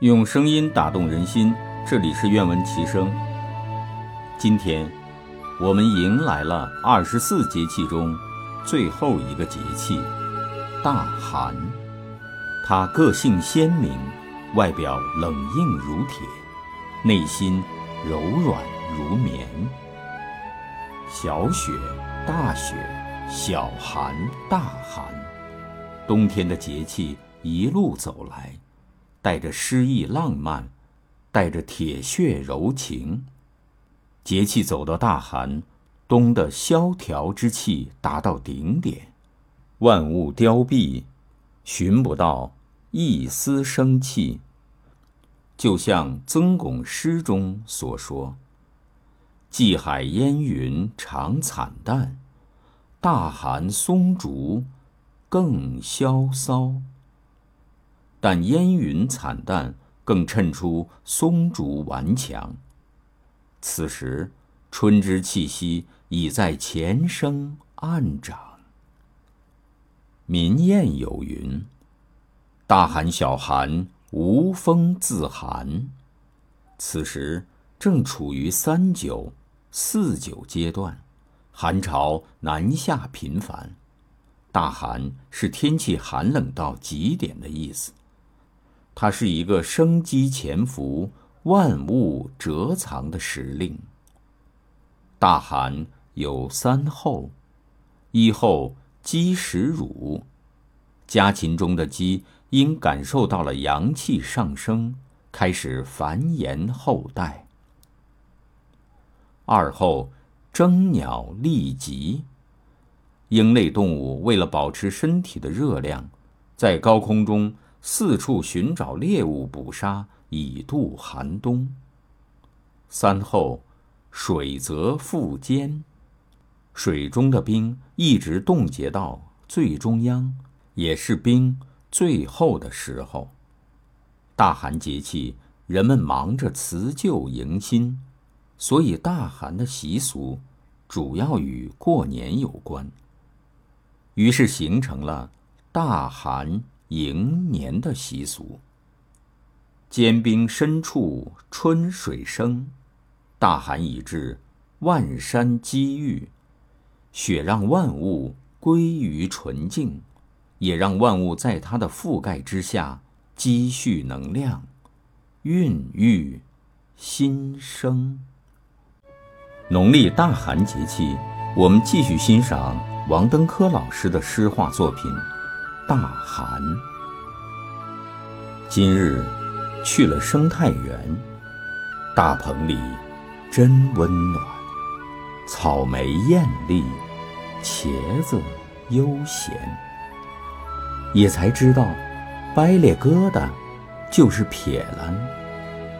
用声音打动人心，这里是愿闻其声。今天，我们迎来了二十四节气中最后一个节气——大寒。它个性鲜明，外表冷硬如铁，内心柔软如棉。小雪、大雪、小寒、大寒，冬天的节气一路走来。带着诗意浪漫，带着铁血柔情。节气走到大寒，冬的萧条之气达到顶点，万物凋敝，寻不到一丝生气。就像曾巩诗中所说：“荠海烟云常惨淡，大寒松竹更萧骚。”但烟云惨淡，更衬出松竹顽强。此时，春之气息已在前生暗长。民谚有云：“大寒小寒，无风自寒。”此时正处于三九、四九阶段，寒潮南下频繁。大寒是天气寒冷到极点的意思。它是一个生机潜伏、万物蛰藏的时令。大寒有三候：一候鸡食乳，家禽中的鸡因感受到了阳气上升，开始繁衍后代；二候争鸟立集，鹰类动物为了保持身体的热量，在高空中。四处寻找猎物捕杀，以度寒冬。三后，水泽腹坚，水中的冰一直冻结到最中央，也是冰最后的时候。大寒节气，人们忙着辞旧迎新，所以大寒的习俗主要与过年有关。于是形成了大寒。迎年的习俗。坚冰深处春水生，大寒已至，万山积郁，雪让万物归于纯净，也让万物在它的覆盖之下积蓄能量，孕育新生。农历大寒节气，我们继续欣赏王登科老师的诗画作品。大寒，今日去了生态园，大棚里真温暖，草莓艳丽，茄子悠闲。也才知道，掰裂疙瘩就是撇兰，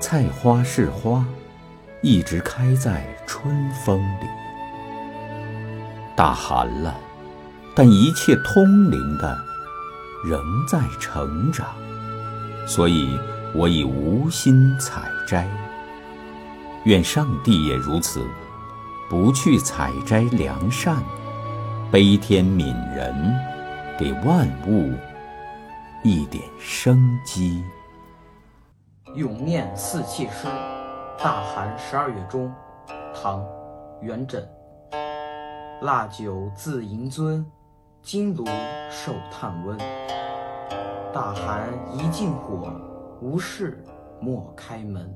菜花是花，一直开在春风里。大寒了，但一切通灵的。仍在成长，所以我已无心采摘。愿上帝也如此，不去采摘良善，悲天悯人，给万物一点生机。咏念四气诗，大寒十二月中，唐，元稹。腊酒自迎樽，金炉受炭温。大寒一进火，无事莫开门。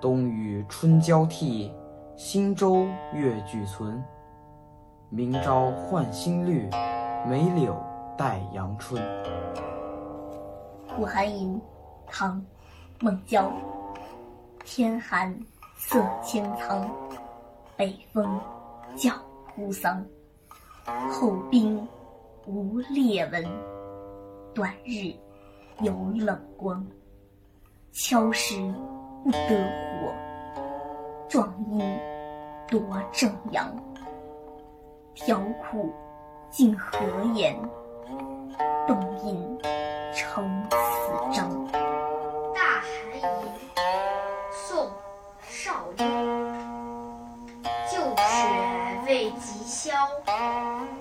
冬与春交替，新州月俱存。明朝换新绿，梅柳带阳春。《苦寒吟》唐·孟郊。天寒色千苍，北风叫孤丧。后冰无裂纹。短日有冷光，敲石不得火，壮阴夺正阳。调苦尽何言？动阴成此章。《大寒吟》宋·邵雍。旧雪未及消，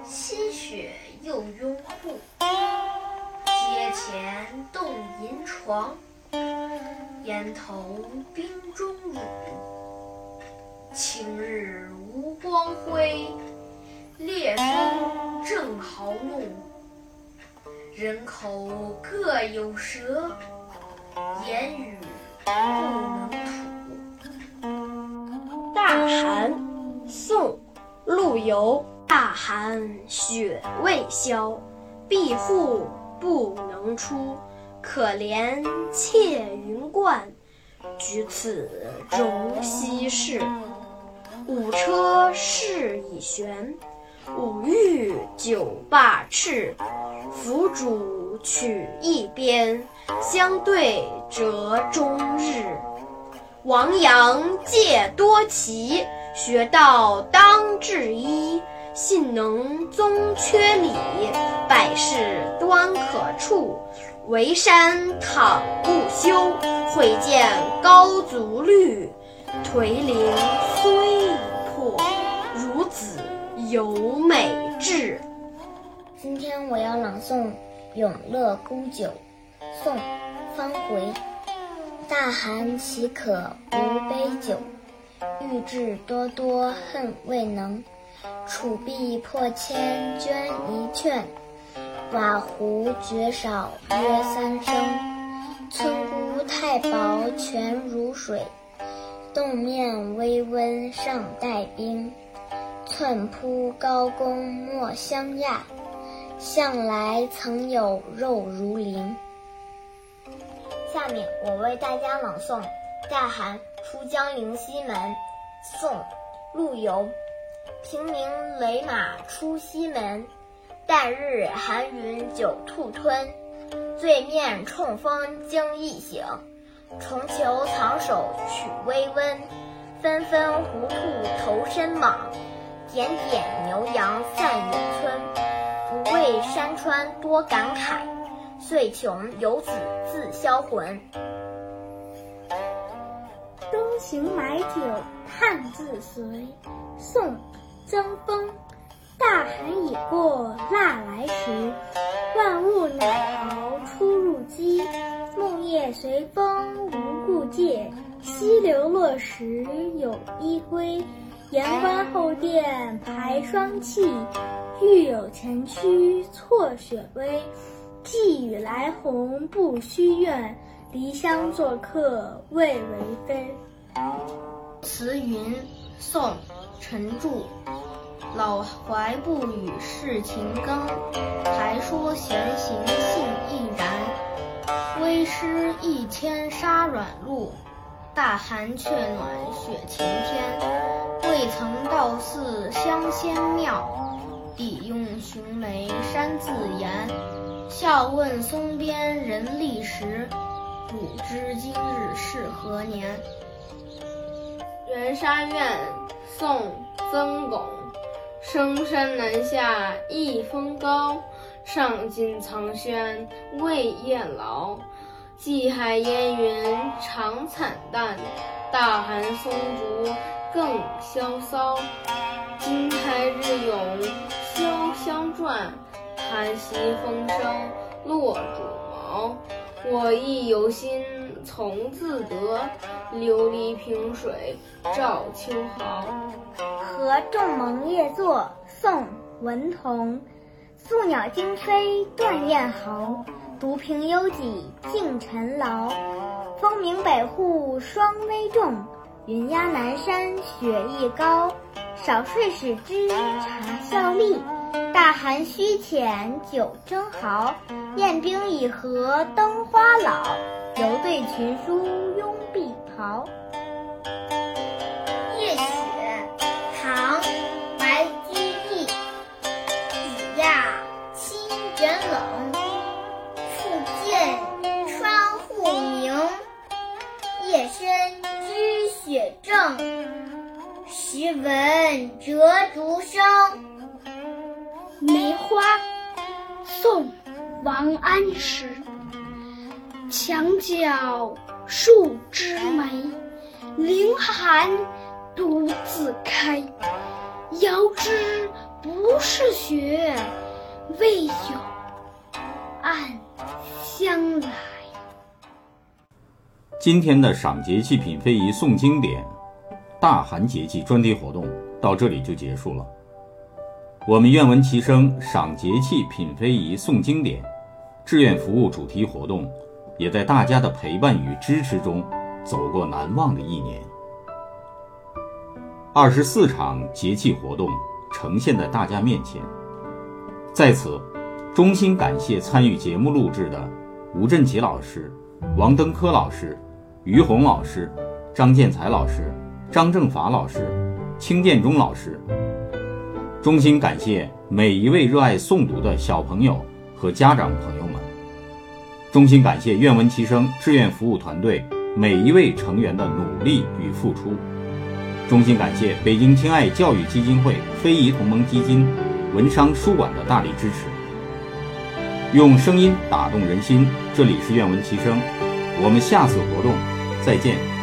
新雪又拥护。阶前动银床，檐头冰中乳。晴日无光辉，烈风正豪怒。人口各有舌，言语不能吐。大寒，游。大寒雪未消，闭户不能出。可怜妾云冠，举此荣兮事。五车事已悬，五欲九罢斥。扶主取一鞭，相对折中日。王阳戒多奇，学道当致一。信能宗缺礼，百事端可处。为山倘不修，会见高足绿。颓林虽已破，孺子犹美志。今天我要朗诵《永乐沽酒》，宋·方回。大寒岂可无杯酒？欲置多多恨未能。楚壁破千捐一券，瓦壶绝少约三升。村姑太薄泉如水。洞面微温尚带冰，寸铺高宫莫相亚。向来曾有肉如林。下面我为大家朗诵《大寒出江陵西门》，宋·陆游。平明雷马出西门，旦日寒云酒兔吞。醉面冲风惊一醒。重裘藏首取微温，纷纷胡兔投身莽，点点牛羊散远村。不畏山川多感慨，岁穷游子自销魂。东行买酒叹自随，宋·曾丰。大寒已过腊来时，万物乃逃出入鸡。木叶随风无故借，溪流落时有依归。檐观后殿排霜气，欲有前驱错雪微。寄语来鸿不须怨，离乡作客未为非。词云，宋·陈著。老怀不与世情更，还说闲行性亦然。微湿一天沙软露，大寒却暖雪晴天。未曾到寺香仙庙，底用雄雷山自言。笑问松边人立时，古知今日是何年？圆山院，宋·曾巩。深山南下一峰高，上尽苍轩未厌劳。际海烟云常惨淡，大寒松竹更萧骚。金台日涌潇湘传，寒溪风声落主毛。我亦有心从自得，琉璃平水照秋毫。荷重蒙夜坐，宋·文同。宿鸟惊飞断雁巢，独凭幽寂尽尘劳。风鸣北户霜微重，云压南山雪亦高。少睡始知茶效力，大寒须浅酒蒸豪。宴宾已合灯花老，犹对群书拥碧袍。夜雪，唐·白居易。雨呀清人冷，复见窗户明。夜深知雪正，时闻折竹声。梅花，宋。王安石。墙角数枝梅，凌寒独自开。遥知不是雪，为有暗香来。今天的赏节气、品非遗、诵经典、大寒节气专题活动到这里就结束了。我们愿闻其声赏节气、品非遗、诵经典志愿服务主题活动，也在大家的陪伴与支持中走过难忘的一年。二十四场节气活动呈现在大家面前，在此，衷心感谢参与节目录制的吴振奇老师、王登科老师、于红老师、张建才老师、张正法老师、清建中老师。衷心感谢每一位热爱诵读的小朋友和家长朋友们，衷心感谢愿闻其声志愿服务团队每一位成员的努力与付出，衷心感谢北京亲爱教育基金会非遗同盟基金文商书馆的大力支持。用声音打动人心，这里是愿闻其声，我们下次活动再见。